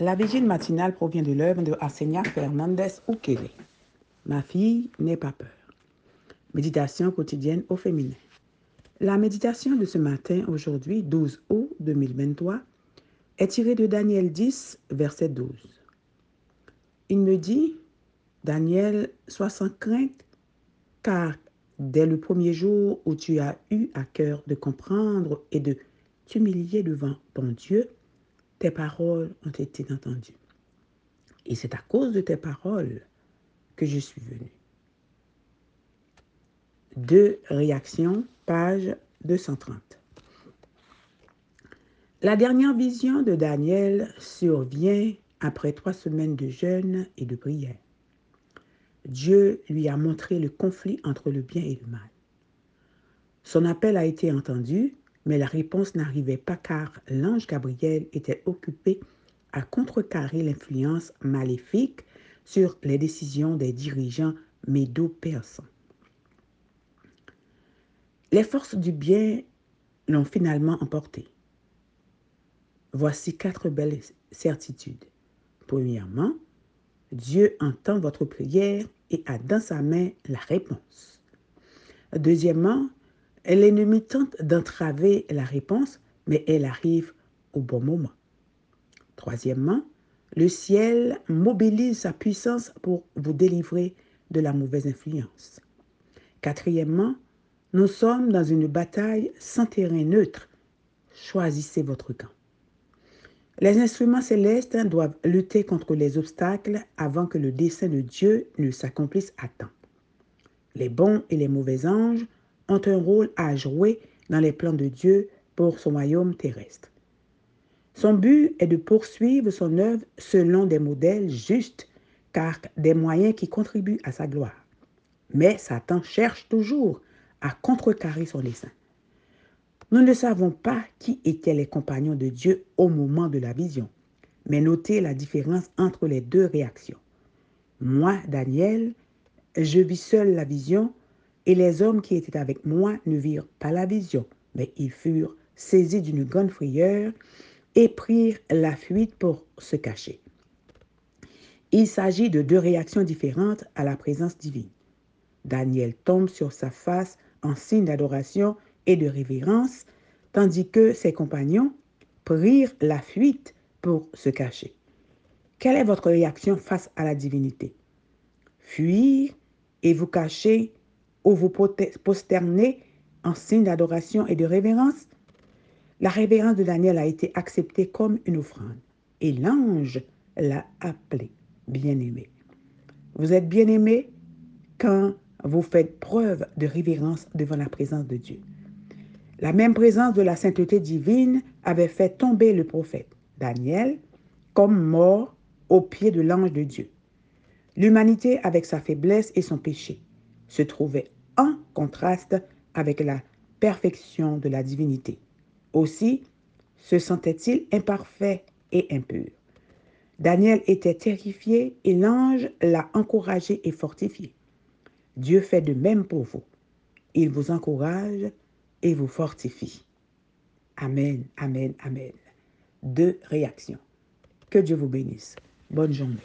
La vigile matinale provient de l'œuvre de Arsenia Fernandez Ukele. Ma fille n'est pas peur. Méditation quotidienne au féminin. La méditation de ce matin, aujourd'hui, 12 août 2023, est tirée de Daniel 10, verset 12. Il me dit, Daniel, sois sans crainte, car dès le premier jour où tu as eu à cœur de comprendre et de t'humilier devant ton Dieu, tes paroles ont été entendues. Et c'est à cause de tes paroles que je suis venu. Deux réactions, page 230. La dernière vision de Daniel survient après trois semaines de jeûne et de prière. Dieu lui a montré le conflit entre le bien et le mal. Son appel a été entendu, mais la réponse n'arrivait pas car l'ange Gabriel était occupé à contrecarrer l'influence maléfique sur les décisions des dirigeants médo-persans. Les forces du bien l'ont finalement emporté. Voici quatre belles certitudes. Premièrement, Dieu entend votre prière et a dans sa main la réponse. Deuxièmement, l'ennemi tente d'entraver la réponse, mais elle arrive au bon moment. Troisièmement, le ciel mobilise sa puissance pour vous délivrer de la mauvaise influence. Quatrièmement, nous sommes dans une bataille sans terrain neutre. Choisissez votre camp. Les instruments célestes doivent lutter contre les obstacles avant que le dessein de Dieu ne s'accomplisse à temps. Les bons et les mauvais anges ont un rôle à jouer dans les plans de Dieu pour son royaume terrestre. Son but est de poursuivre son œuvre selon des modèles justes, car des moyens qui contribuent à sa gloire. Mais Satan cherche toujours à contrecarrer son dessein. Nous ne savons pas qui étaient les compagnons de Dieu au moment de la vision, mais notez la différence entre les deux réactions. Moi, Daniel, je vis seul la vision, et les hommes qui étaient avec moi ne virent pas la vision, mais ils furent saisis d'une grande frayeur et prirent la fuite pour se cacher. Il s'agit de deux réactions différentes à la présence divine. Daniel tombe sur sa face en signe d'adoration et de révérence, tandis que ses compagnons prirent la fuite pour se cacher. Quelle est votre réaction face à la divinité? Fuir et vous cacher ou vous posterner en signe d'adoration et de révérence La révérence de Daniel a été acceptée comme une offrande et l'ange l'a appelé bien-aimé. Vous êtes bien-aimé quand vous faites preuve de révérence devant la présence de Dieu. La même présence de la sainteté divine avait fait tomber le prophète Daniel comme mort au pied de l'ange de Dieu. L'humanité, avec sa faiblesse et son péché, se trouvait en contraste avec la perfection de la divinité. Aussi se sentait-il imparfait et impur. Daniel était terrifié et l'ange l'a encouragé et fortifié. Dieu fait de même pour vous. Il vous encourage et vous fortifie. Amen, amen, amen. Deux réactions. Que Dieu vous bénisse. Bonne journée.